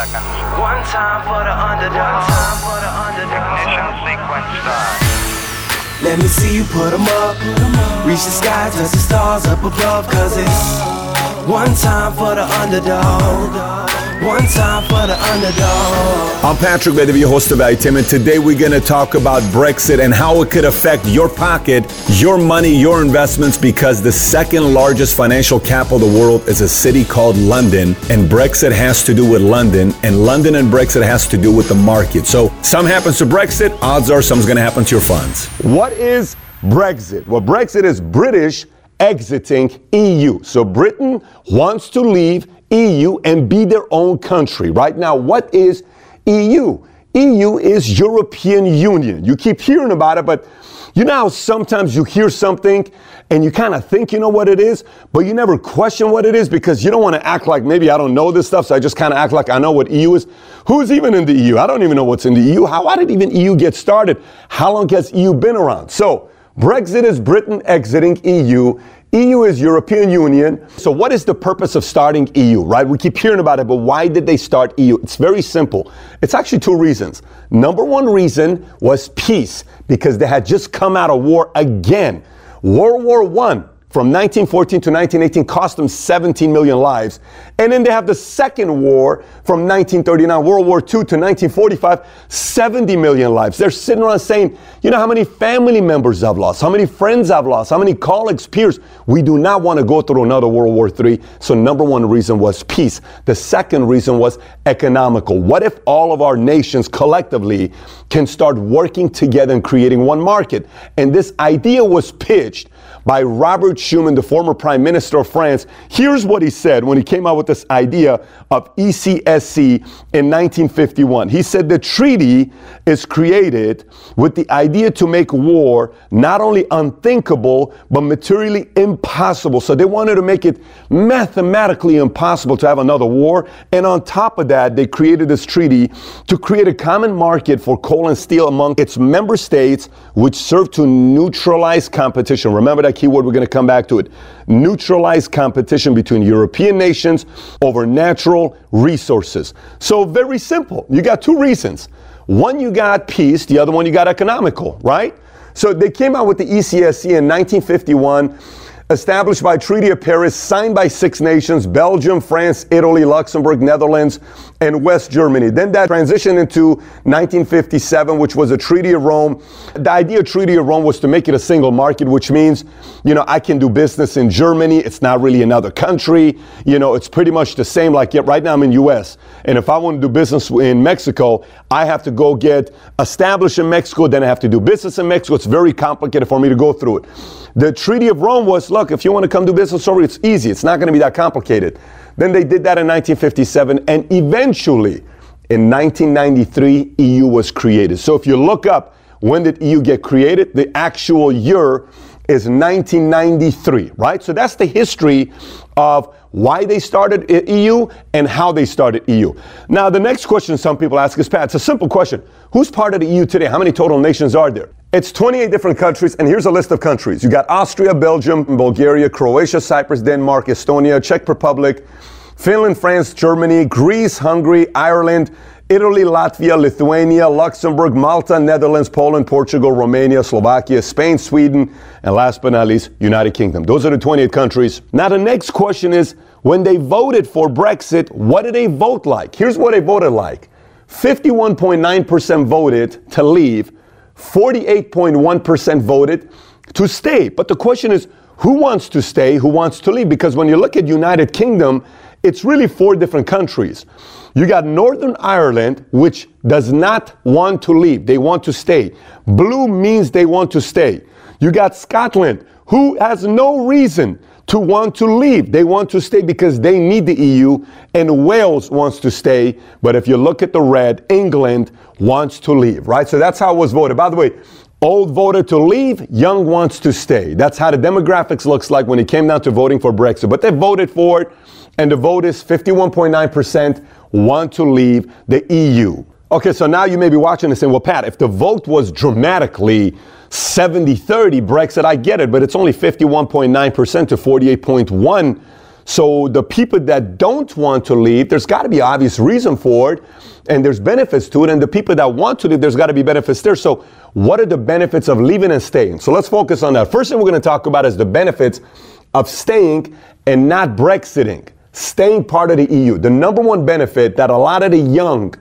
seconds. One time for the underdog. Time for the underdog. Ignition sequence start. Let me see you put 'em up. Reach the sky, touch the stars up above. Cause it's one time for the underdog. One time for the underdog. I'm Patrick Bet-David, your host of ITIM, and today we're going to talk about Brexit and how it could affect your pocket, your money, your investments, because the second largest financial capital of the world is a city called London, and Brexit has to do with London, and London and Brexit has to do with the market. So, some happens to Brexit, odds are something's going to happen to your funds. What is Brexit? Well, Brexit is British exiting EU. So, Britain wants to leave EU and be their own country. Right now, what is EU? EU is European Union. You keep hearing about it, but you know how sometimes you hear something and you kind of think you know what it is, but you never question what it is because you don't want to act like maybe I don't know this stuff, so I just kind of act like I know what EU is. Who's even in the EU? I don't even know what's in the EU. How, how did even EU get started? How long has EU been around? So, Brexit is Britain exiting EU. EU is European Union. So what is the purpose of starting EU, right? We keep hearing about it, but why did they start EU? It's very simple. It's actually two reasons. Number one reason was peace, because they had just come out of war again. World War One from 1914 to 1918 cost them 17 million lives. And then they have the second war from 1939, World War II to 1945, 70 million lives. They're sitting around saying, you know how many family members I've lost, how many friends I've lost, how many colleagues, peers. We do not want to go through another World War III. So number one reason was peace. The second reason was economical. What if all of our nations collectively can start working together and creating one market? And this idea was pitched by Robert Schuman, the former prime minister of France. Here's what he said when he came out with this idea of ECSC in 1951. He said the treaty is created with the idea to make war not only unthinkable, but materially impossible. So they wanted to make it mathematically impossible to have another war. And on top of that, they created this treaty to create a common market for coal and steel among its member states, which served to neutralize competition. Remember that keyword, we're going to come back to it. Neutralize competition between European nations over natural resources. So, very simple. You got two reasons. One, you got peace, the other one, you got economical, right? So, they came out with the ECSC in 1951 established by Treaty of Paris, signed by six nations Belgium, France, Italy, Luxembourg, Netherlands, and West Germany. Then that transitioned into 1957, which was a Treaty of Rome. The idea of Treaty of Rome was to make it a single market, which means, you know, I can do business in Germany. It's not really another country. You know, it's pretty much the same. Like yeah, right now I'm in US. And if I want to do business in Mexico, I have to go get established in Mexico. Then I have to do business in Mexico. It's very complicated for me to go through it. The Treaty of Rome was, look, if you want to come do business over, it's easy. It's not going to be that complicated. Then they did that in 1957, and eventually, in 1993, EU was created. So if you look up when did EU get created, the actual year is 1993, right? So that's the history of why they started EU and how they started EU. Now, the next question some people ask is, Pat, it's a simple question. Who's part of the EU today? How many total nations are there? It's 28 different countries, and here's a list of countries. You got Austria, Belgium, Bulgaria, Croatia, Cyprus, Denmark, Estonia, Czech Republic, Finland, France, Germany, Greece, Hungary, Ireland, Italy, Latvia, Lithuania, Luxembourg, Malta, Netherlands, Poland, Portugal, Romania, Slovakia, Spain, Sweden, and last but not least, United Kingdom. Those are the 28 countries. Now, the next question is when they voted for Brexit, what did they vote like? Here's what they voted like 51.9% voted to leave, 48.1% voted to stay. But the question is, who wants to stay, who wants to leave? Because when you look at United Kingdom, it's really four different countries. You got Northern Ireland, which does not want to leave. They want to stay. Blue means they want to stay. You got Scotland, who has no reason to want to leave. They want to stay because they need the EU, and Wales wants to stay. But if you look at the red, England wants to leave, right? So that's how it was voted. By the way, old voted to leave, young wants to stay. That's how the demographics looks like when it came down to voting for Brexit. But they voted for it, and the vote is 51.9% want to leave the EU. Okay, so now you may be watching and saying, well, Pat, if the vote was dramatically 70 30 Brexit, I get it, but it's only 51.9% to 48.1. So the people that don't want to leave, there's got to be obvious reason for it, and there's benefits to it. And the people that want to leave, there's got to be benefits there. So what are the benefits of leaving and staying? So let's focus on that. First thing we're going to talk about is the benefits of staying and not Brexiting, staying part of the EU. The number one benefit that a lot of the young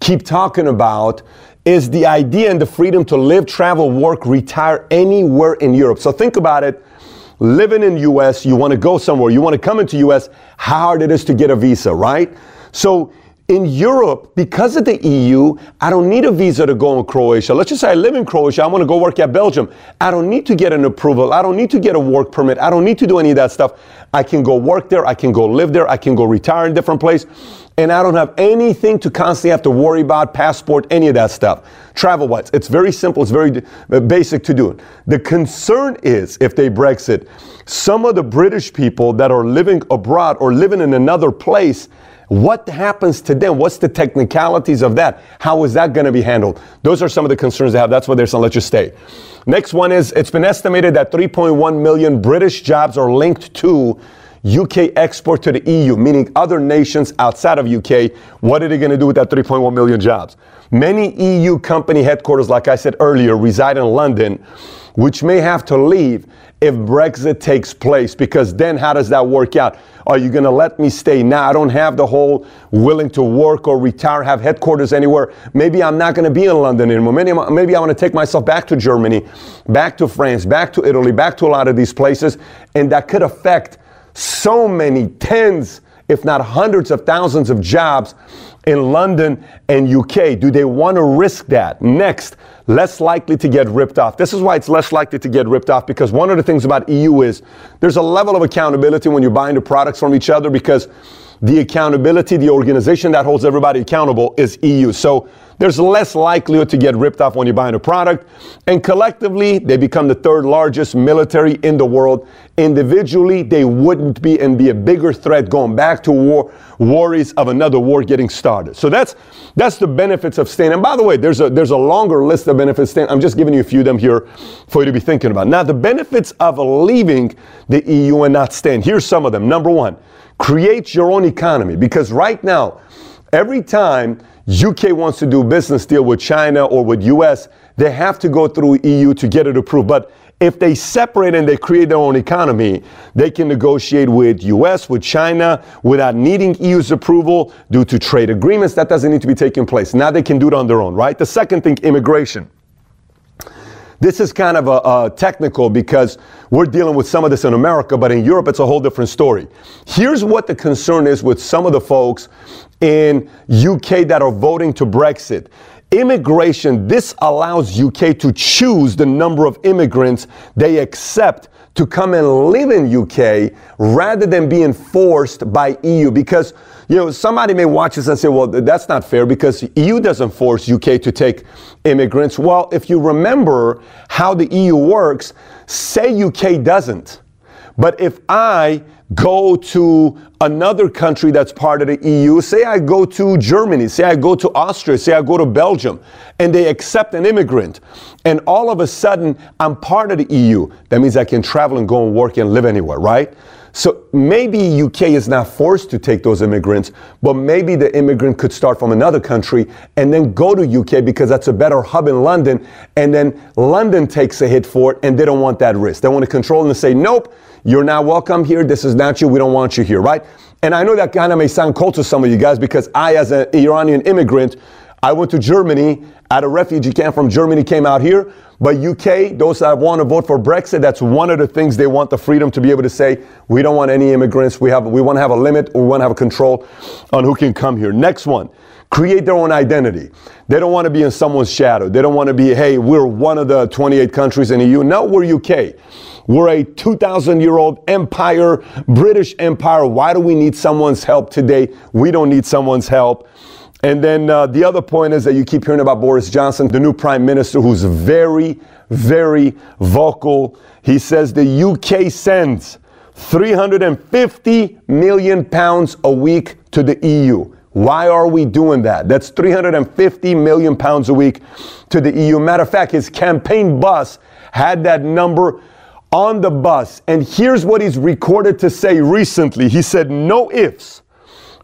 keep talking about is the idea and the freedom to live, travel, work, retire anywhere in Europe. So think about it living in US, you want to go somewhere, you want to come into US, how hard it is to get a visa, right? So in Europe, because of the EU, I don't need a visa to go in Croatia. Let's just say I live in Croatia, I want to go work at Belgium. I don't need to get an approval. I don't need to get a work permit. I don't need to do any of that stuff. I can go work there, I can go live there, I can go retire in different place, and I don't have anything to constantly have to worry about, passport, any of that stuff. Travel wise, it's very simple, it's very uh, basic to do. The concern is if they Brexit, some of the British people that are living abroad or living in another place, what happens to them? What's the technicalities of that? How is that going to be handled? Those are some of the concerns they have. That's why they're saying, let you stay. Next one is it's been estimated that 3.1 million British jobs are linked to UK export to the EU, meaning other nations outside of UK. What are they going to do with that 3.1 million jobs? Many EU company headquarters, like I said earlier, reside in London, which may have to leave if Brexit takes place, because then how does that work out? Are you going to let me stay now? I don't have the whole willing to work or retire, have headquarters anywhere. Maybe I'm not going to be in London anymore. Maybe, maybe I want to take myself back to Germany, back to France, back to Italy, back to a lot of these places, and that could affect so many tens, if not hundreds of thousands of jobs in London and UK. Do they want to risk that? Next, less likely to get ripped off. This is why it's less likely to get ripped off because one of the things about EU is there's a level of accountability when you're buying the products from each other because the accountability, the organization that holds everybody accountable is EU. So there's less likelihood to get ripped off when you're buying a product. And collectively, they become the third largest military in the world. Individually, they wouldn't be and be a bigger threat going back to war, worries of another war getting started. So that's that's the benefits of staying. And by the way, there's a there's a longer list of benefits. Staying. I'm just giving you a few of them here for you to be thinking about. Now, the benefits of leaving the EU and not staying. Here's some of them. Number one, create your own economy because right now, every time UK wants to do business deal with China or with US, they have to go through EU to get it approved. But if they separate and they create their own economy, they can negotiate with US, with China, without needing EU's approval due to trade agreements. That doesn't need to be taking place. Now they can do it on their own, right? The second thing, immigration. This is kind of a, a, technical because we're dealing with some of this in America, but in Europe it's a whole different story. Here's what the concern is with some of the folks in UK that are voting to Brexit. Immigration, this allows UK to choose the number of immigrants they accept to come and live in UK rather than being forced by EU because you know somebody may watch this and say well that's not fair because EU doesn't force UK to take immigrants well if you remember how the EU works say UK doesn't but if I go to another country that's part of the EU, say I go to Germany, say I go to Austria, say I go to Belgium, and they accept an immigrant, and all of a sudden I'm part of the EU, that means I can travel and go and work and live anywhere, right? So maybe UK is not forced to take those immigrants, but maybe the immigrant could start from another country and then go to UK because that's a better hub in London, and then London takes a hit for it, and they don't want that risk. They want to control and say, nope, you're not welcome here. This is not you. We don't want you here, right? And I know that kind of may sound cold to some of you guys because I, as an Iranian immigrant, I went to Germany at a refugee camp from Germany, came out here. But UK, those that want to vote for Brexit, that's one of the things they want the freedom to be able to say, we don't want any immigrants. We have, we want to have a limit. We want to have a control on who can come here. Next one, create their own identity. They don't want to be in someone's shadow. They don't want to be, hey, we're one of the 28 countries in the EU. No, we're UK. We're a 2,000 year old empire, British empire. Why do we need someone's help today? We don't need someone's help. And then uh, the other point is that you keep hearing about Boris Johnson, the new prime minister, who's very, very vocal. He says the UK sends 350 million pounds a week to the EU. Why are we doing that? That's 350 million pounds a week to the EU. Matter of fact, his campaign bus had that number on the bus. And here's what he's recorded to say recently. He said, No ifs,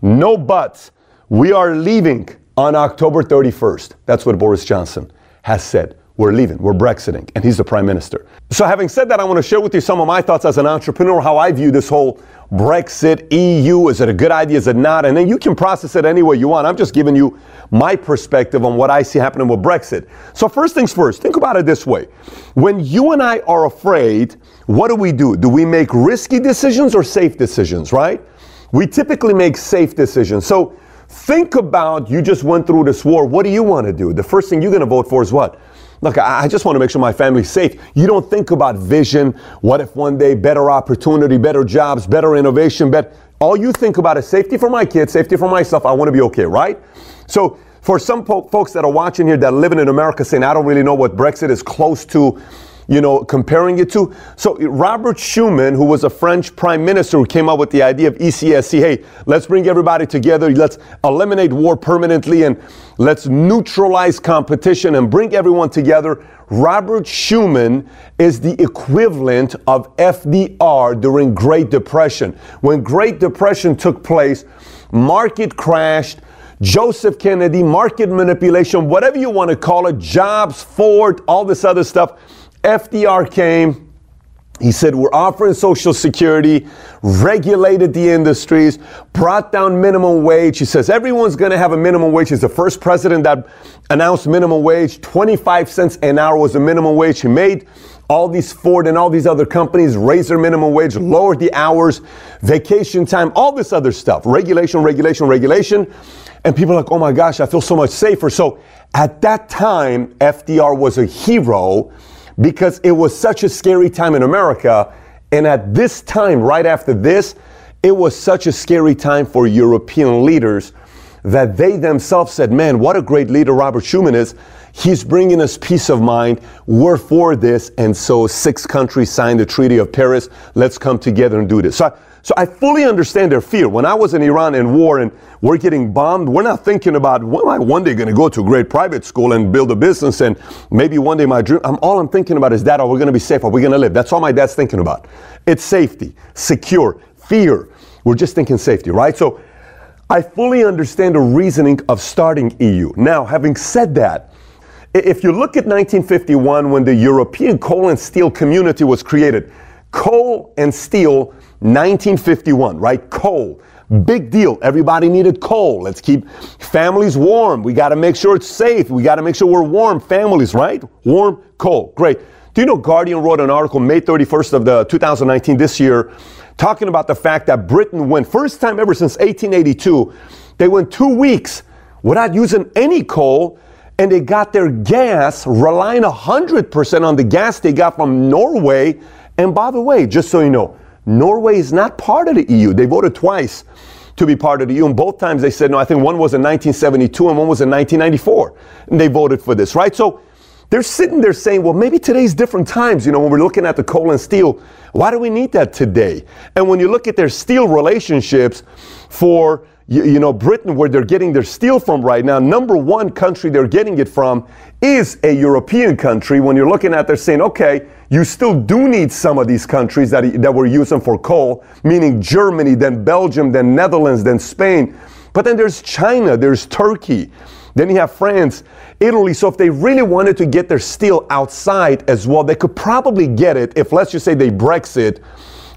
no buts. We are leaving on October 31st. That's what Boris Johnson has said. We're leaving. We're Brexiting. And he's the prime minister. So, having said that, I want to share with you some of my thoughts as an entrepreneur, how I view this whole Brexit, EU. Is it a good idea? Is it not? And then you can process it any way you want. I'm just giving you my perspective on what I see happening with Brexit. So, first things first, think about it this way. When you and I are afraid, what do we do? Do we make risky decisions or safe decisions, right? We typically make safe decisions. So, think about you just went through this war. What do you want to do? The first thing you're going to vote for is what? Look, I just want to make sure my family's safe. You don't think about vision. What if one day better opportunity, better jobs, better innovation, better. All you think about is safety for my kids, safety for myself. I want to be okay, right? So for some po- folks that are watching here that are living in America saying, I don't really know what Brexit is close to, you know, comparing it to. So Robert Schuman, who was a French prime minister who came up with the idea of ECSC, hey, let's bring everybody together, let's eliminate war permanently and let's neutralize competition and bring everyone together. Robert Schuman is the equivalent of FDR during Great Depression. When Great Depression took place, market crashed, Joseph Kennedy, market manipulation, whatever you want to call it, jobs, Ford, all this other stuff FDR came. He said, We're offering Social Security, regulated the industries, brought down minimum wage. He says, Everyone's going to have a minimum wage. He's the first president that announced minimum wage. 25 cents an hour was the minimum wage. He made all these Ford and all these other companies raise their minimum wage, lower the hours, vacation time, all this other stuff. Regulation, regulation, regulation. And people are like, oh my gosh, I feel so much safer. So at that time, FDR was a hero because it was such a scary time in America. And at this time, right after this, it was such a scary time for European leaders that they themselves said, Man, what a great leader Robert Schuman is. He's bringing us peace of mind. We're for this. And so six countries signed the Treaty of Paris. Let's come together and do this. So I, so I fully understand their fear. When I was in Iran in war and we're getting bombed, we're not thinking about when am I one day going to go to a great private school and build a business and maybe one day my dream. I'm all I'm thinking about is that are we going to be safe? Are we going to live? That's all my dad's thinking about. It's safety, secure, fear. We're just thinking safety, right? So I fully understand the reasoning of starting EU. Now, having said that, if you look at 1951 when the European coal and steel community was created, coal and steel 1951, right? Coal. Big deal. Everybody needed coal. Let's keep families warm. We got to make sure it's safe. We got to make sure we're warm families, right? Warm coal. Great. Do you know Guardian wrote an article May 31st of the 2019 this year talking about the fact that Britain went first time ever since 1882 they went 2 weeks without using any coal and they got their gas relying 100% on the gas they got from Norway and by the way just so you know Norway is not part of the EU. They voted twice to be part of the EU, and both times they said no. I think one was in 1972 and one was in 1994, and they voted for this, right? So they're sitting there saying, well, maybe today's different times. You know, when we're looking at the coal and steel, why do we need that today? And when you look at their steel relationships for you, you, know, Britain, where they're getting their steel from right now, number one country they're getting it from is a European country. When you're looking at, they're saying, okay, you still do need some of these countries that, that we're using for coal, meaning Germany, then Belgium, then Netherlands, then Spain. But then there's China, there's Turkey, then you have France, Italy. So if they really wanted to get their steel outside as well, they could probably get it if, let's just say, they Brexit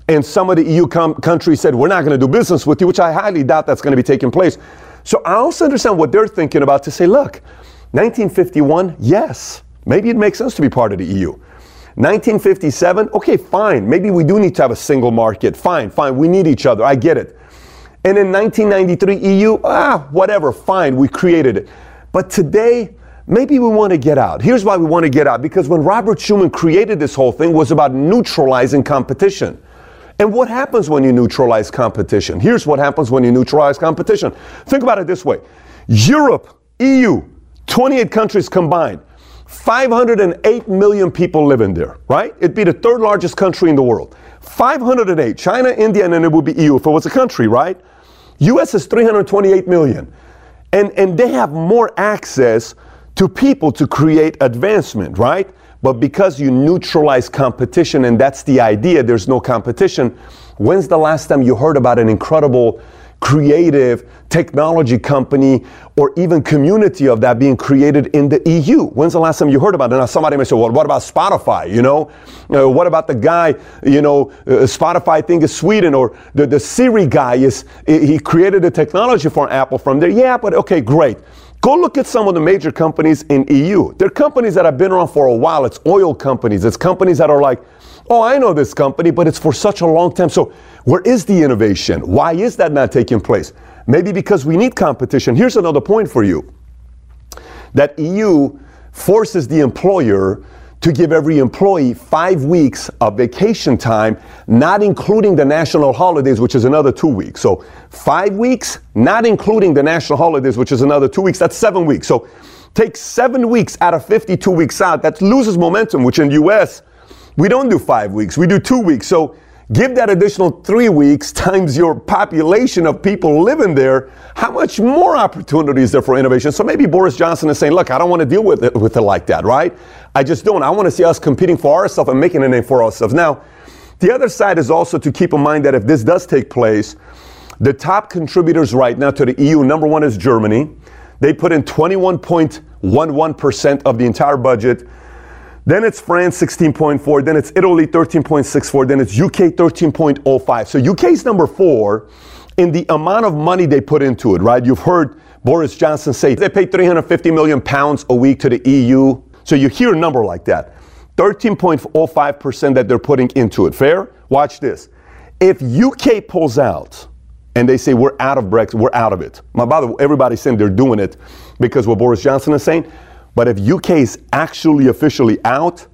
and some of the EU com- countries said, we're not going to do business with you, which I highly doubt that's going to be taking place. So I also understand what they're thinking about to say, look, 1951, yes, maybe it makes sense to be part of the EU. 1957, okay, fine. Maybe we do need to have a single market. Fine, fine. We need each other. I get it. And in 1993, EU, ah, whatever, fine. We created it. But today, maybe we want to get out. Here's why we want to get out because when Robert Schuman created this whole thing was about neutralizing competition. And what happens when you neutralize competition? Here's what happens when you neutralize competition. Think about it this way Europe, EU, 28 countries combined, 508 million people live in there, right? It'd be the third largest country in the world. 508, China, India, and then it would be EU if it was a country, right? US is 328 million. And, and they have more access to people to create advancement, right? But because you neutralize competition, and that's the idea, there's no competition. When's the last time you heard about an incredible creative technology company or even community of that being created in the EU. When's the last time you heard about it? Now somebody may say, well, what about Spotify? You know, uh, what about the guy, you know, uh, Spotify thing is Sweden or the, the Siri guy is, he created the technology for Apple from there. Yeah, but okay, great. Go look at some of the major companies in EU. They're companies that have been around for a while. It's oil companies. It's companies that are like, oh, I know this company, but it's for such a long time. So where is the innovation? Why is that not taking place? Maybe because we need competition. Here's another point for you. That EU forces the employer to give every employee five weeks of vacation time, not including the national holidays, which is another two weeks. So five weeks, not including the national holidays, which is another two weeks. That's seven weeks. So take seven weeks out of 52 weeks out. That loses momentum, which in the US, we don't do five weeks, we do two weeks. So Give that additional three weeks times your population of people living there. How much more opportunity is there for innovation? So maybe Boris Johnson is saying, look, I don't want to deal with it, with it like that, right? I just don't. I want to see us competing for ourselves and making a name for ourselves. Now, the other side is also to keep in mind that if this does take place, the top contributors right now to the EU, number one is Germany. They put in 21.11% of the entire budget. Then it's France 16.4, then it's Italy 13.64, then it's UK 13.05. So UK is number four in the amount of money they put into it, right? You've heard Boris Johnson say they pay 350 million pounds a week to the EU. So you hear a number like that. 13.05% that they're putting into it. Fair? Watch this. If UK pulls out and they say we're out of Brexit, we're out of it. Now, by the way, everybody's saying they're doing it because what Boris Johnson is saying. But if UK is actually officially out,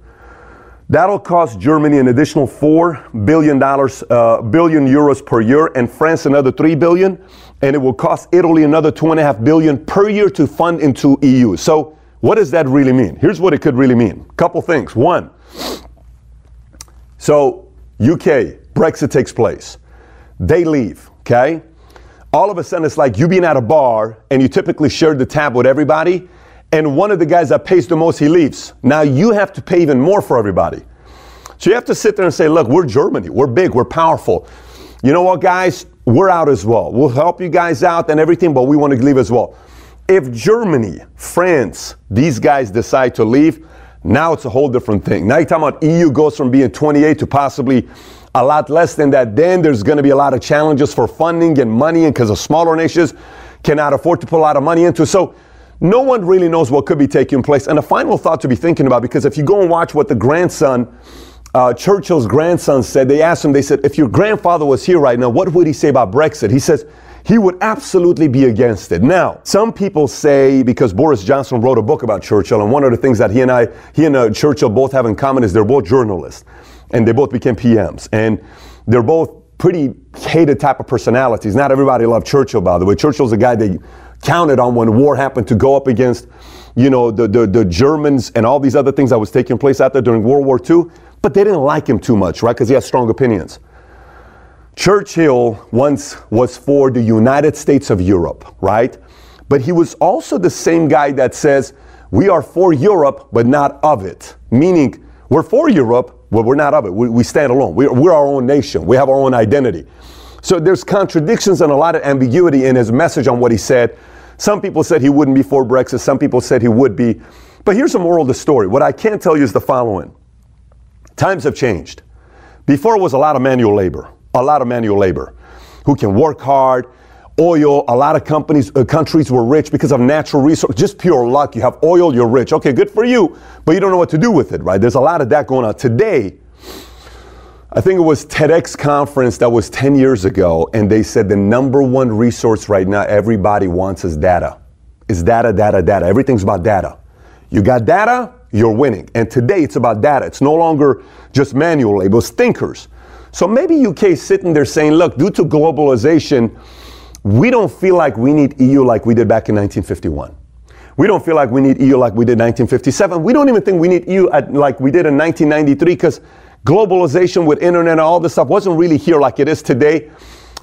that'll cost Germany an additional four billion dollars, uh, billion euros per year, and France another three billion, and it will cost Italy another two and a half billion per year to fund into EU. So, what does that really mean? Here's what it could really mean. Couple things. One. So, UK Brexit takes place. They leave. Okay. All of a sudden, it's like you being at a bar and you typically share the tab with everybody and one of the guys that pays the most, he leaves. Now you have to pay even more for everybody. So you have to sit there and say, look, we're Germany. We're big. We're powerful. You know what, guys? We're out as well. We'll help you guys out and everything, but we want to leave as well. If Germany, France, these guys decide to leave, now it's a whole different thing. Now you're talking about EU goes from being 28 to possibly a lot less than that. Then there's going to be a lot of challenges for funding and money, and because the smaller nations cannot afford to put a lot of money into. So no one really knows what could be taking place. And a final thought to be thinking about, because if you go and watch what the grandson, uh, Churchill's grandson said, they asked him, they said, if your grandfather was here right now, what would he say about Brexit? He says, he would absolutely be against it. Now, some people say because Boris Johnson wrote a book about Churchill, and one of the things that he and I, he and uh, Churchill both have in common is they're both journalists, and they both became PMs, and they're both pretty hated type of personalities. Not everybody loved Churchill, by the way. Churchill's a guy that counted on when war happened to go up against, you know, the, the, the Germans and all these other things that was taking place out there during World War II. But they didn't like him too much, right? Because he had strong opinions. Churchill once was for the United States of Europe, right? But he was also the same guy that says, we are for Europe, but not of it. Meaning, we're for Europe, but we're not of it. We, we stand alone. We're, we're our own nation. We have our own identity. So there's contradictions and a lot of ambiguity in his message on what he said. Some people said he wouldn't be for Brexit. Some people said he would be. But here's the moral of the story. What I can tell you is the following Times have changed. Before it was a lot of manual labor, a lot of manual labor who can work hard. Oil, a lot of companies, uh, countries were rich because of natural resources, just pure luck. You have oil, you're rich. Okay, good for you, but you don't know what to do with it, right? There's a lot of that going on. Today, I think it was TEDx conference that was 10 years ago, and they said the number one resource right now everybody wants is data. Is data, data, data. Everything's about data. You got data, you're winning. And today it's about data. It's no longer just manual labels, thinkers. So maybe UK is sitting there saying, look, due to globalization, we don't feel like we need EU like we did back in 1951. We don't feel like we need EU like we did 1957. We don't even think we need EU like we did in 1993 because globalization with internet and all this stuff wasn't really here like it is today.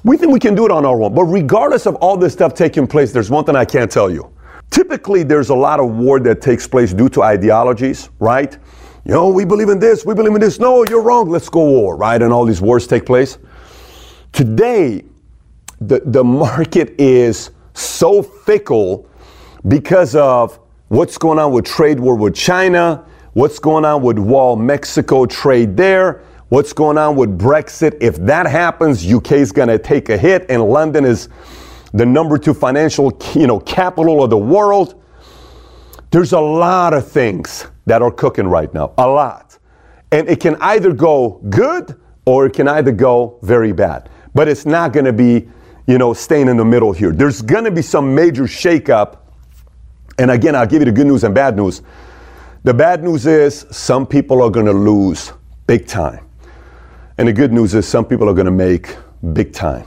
We think we can do it on our own. But regardless of all this stuff taking place, there's one thing I can't tell you. Typically, there's a lot of war that takes place due to ideologies, right? you know, we believe in this, we believe in this. No, you're wrong. Let's go war, right? And all these wars take place. Today, the, the market is so fickle because of what's going on with trade war with China, what's going on with wall Mexico trade there, what's going on with Brexit. If that happens, UK is going to take a hit, and London is the number two financial you know, capital of the world. There's a lot of things that are cooking right now, a lot. And it can either go good or it can either go very bad. But it's not going to be, you know, staying in the middle here. There's going to be some major shakeup. And again, I'll give you the good news and bad news. The bad news is some people are going to lose big time. And the good news is some people are going to make big time.